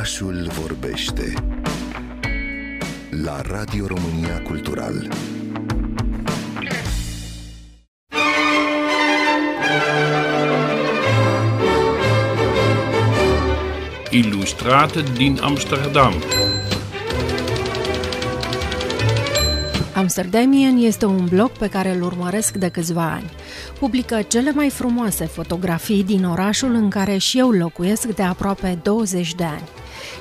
Orașul vorbește la Radio România Cultural. Ilustrate din Amsterdam. Amsterdamian este un blog pe care îl urmăresc de câțiva ani. Publică cele mai frumoase fotografii din orașul în care și eu locuiesc de aproape 20 de ani.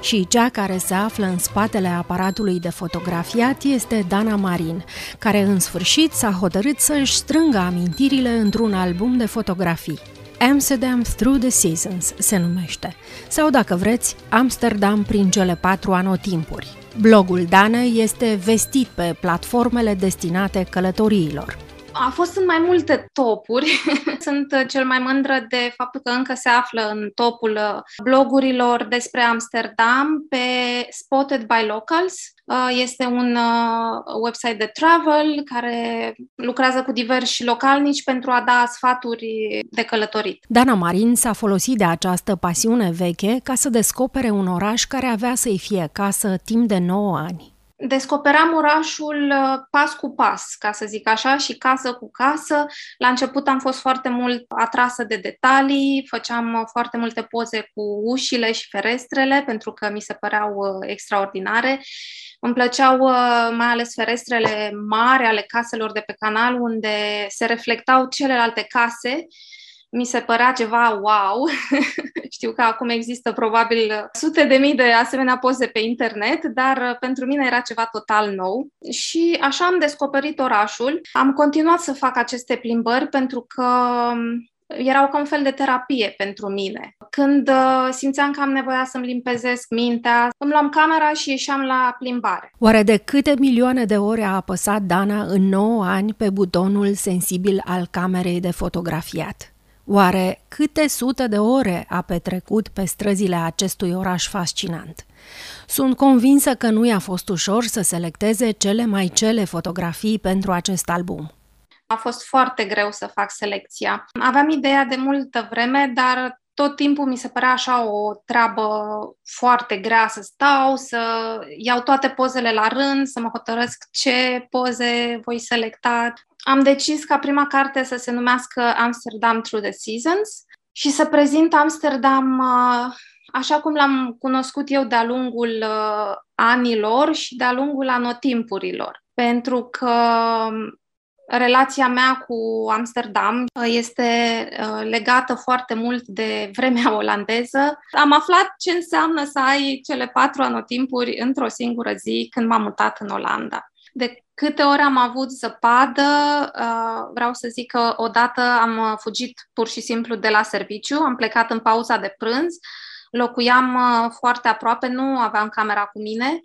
Și cea care se află în spatele aparatului de fotografiat este Dana Marin, care în sfârșit s-a hotărât să își strângă amintirile într-un album de fotografii. Amsterdam Through the Seasons se numește, sau dacă vreți, Amsterdam prin cele patru anotimpuri. Blogul Danei este vestit pe platformele destinate călătoriilor. A fost în mai multe topuri. Sunt cel mai mândră de faptul că încă se află în topul uh, blogurilor despre Amsterdam pe Spotted by Locals. Uh, este un uh, website de travel care lucrează cu diversi localnici pentru a da sfaturi de călătorit. Dana Marin s-a folosit de această pasiune veche ca să descopere un oraș care avea să-i fie casă timp de 9 ani descoperam orașul uh, pas cu pas, ca să zic așa, și casă cu casă. La început am fost foarte mult atrasă de detalii, făceam uh, foarte multe poze cu ușile și ferestrele, pentru că mi se păreau uh, extraordinare. Îmi plăceau mai ales ferestrele mari ale caselor de pe canal, unde se reflectau celelalte case mi se părea ceva wow. Știu că acum există probabil sute de mii de asemenea poze pe internet, dar pentru mine era ceva total nou. Și așa am descoperit orașul. Am continuat să fac aceste plimbări pentru că erau ca un fel de terapie pentru mine. Când uh, simțeam că am nevoia să-mi limpezesc mintea, îmi luam camera și ieșeam la plimbare. Oare de câte milioane de ore a apăsat Dana în 9 ani pe butonul sensibil al camerei de fotografiat? Oare câte sute de ore a petrecut pe străzile acestui oraș fascinant? Sunt convinsă că nu i-a fost ușor să selecteze cele mai cele fotografii pentru acest album. A fost foarte greu să fac selecția. Aveam ideea de multă vreme, dar tot timpul mi se părea așa o treabă foarte grea să stau, să iau toate pozele la rând, să mă hotărăsc ce poze voi selecta am decis ca prima carte să se numească Amsterdam Through the Seasons și să prezint Amsterdam uh, așa cum l-am cunoscut eu de-a lungul uh, anilor și de-a lungul anotimpurilor. Pentru că um, relația mea cu Amsterdam uh, este legată foarte mult de vremea olandeză. Am aflat ce înseamnă să ai cele patru anotimpuri într-o singură zi când m-am mutat în Olanda. De câte ori am avut zăpadă, uh, vreau să zic că odată am fugit pur și simplu de la serviciu, am plecat în pauza de prânz, locuiam uh, foarte aproape, nu aveam camera cu mine,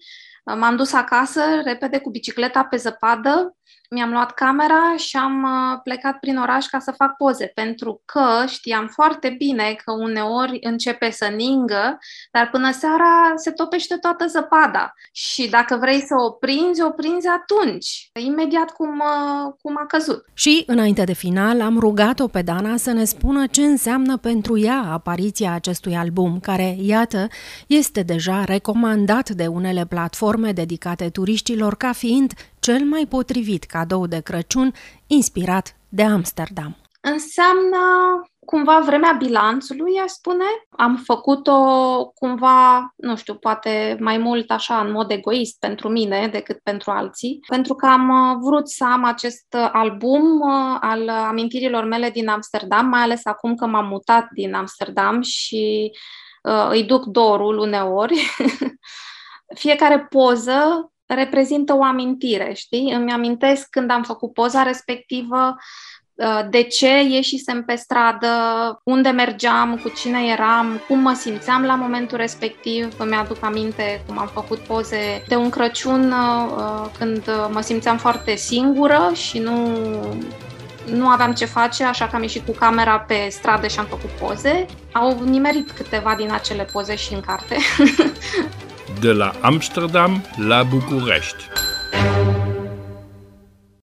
m-am dus acasă repede cu bicicleta pe zăpadă mi-am luat camera și am uh, plecat prin oraș ca să fac poze, pentru că știam foarte bine că uneori începe să ningă, dar până seara se topește toată zăpada. Și dacă vrei să o prinzi, o prinzi atunci, imediat cum, uh, cum a căzut. Și, înainte de final, am rugat-o pe Dana să ne spună ce înseamnă pentru ea apariția acestui album, care, iată, este deja recomandat de unele platforme dedicate turiștilor ca fiind cel mai potrivit cadou de Crăciun inspirat de Amsterdam. Înseamnă cumva vremea bilanțului, aș spune. Am făcut-o cumva, nu știu, poate mai mult așa în mod egoist pentru mine decât pentru alții, pentru că am uh, vrut să am acest album uh, al amintirilor mele din Amsterdam, mai ales acum că m-am mutat din Amsterdam și uh, îi duc dorul uneori. Fiecare poză reprezintă o amintire, știi? Îmi amintesc când am făcut poza respectivă, uh, de ce ieșisem pe stradă, unde mergeam, cu cine eram, cum mă simțeam la momentul respectiv. Îmi aduc aminte cum am făcut poze de un Crăciun uh, când mă simțeam foarte singură și nu, nu aveam ce face, așa că am ieșit cu camera pe stradă și am făcut poze. Au nimerit câteva din acele poze și în carte. de la Amsterdam la București.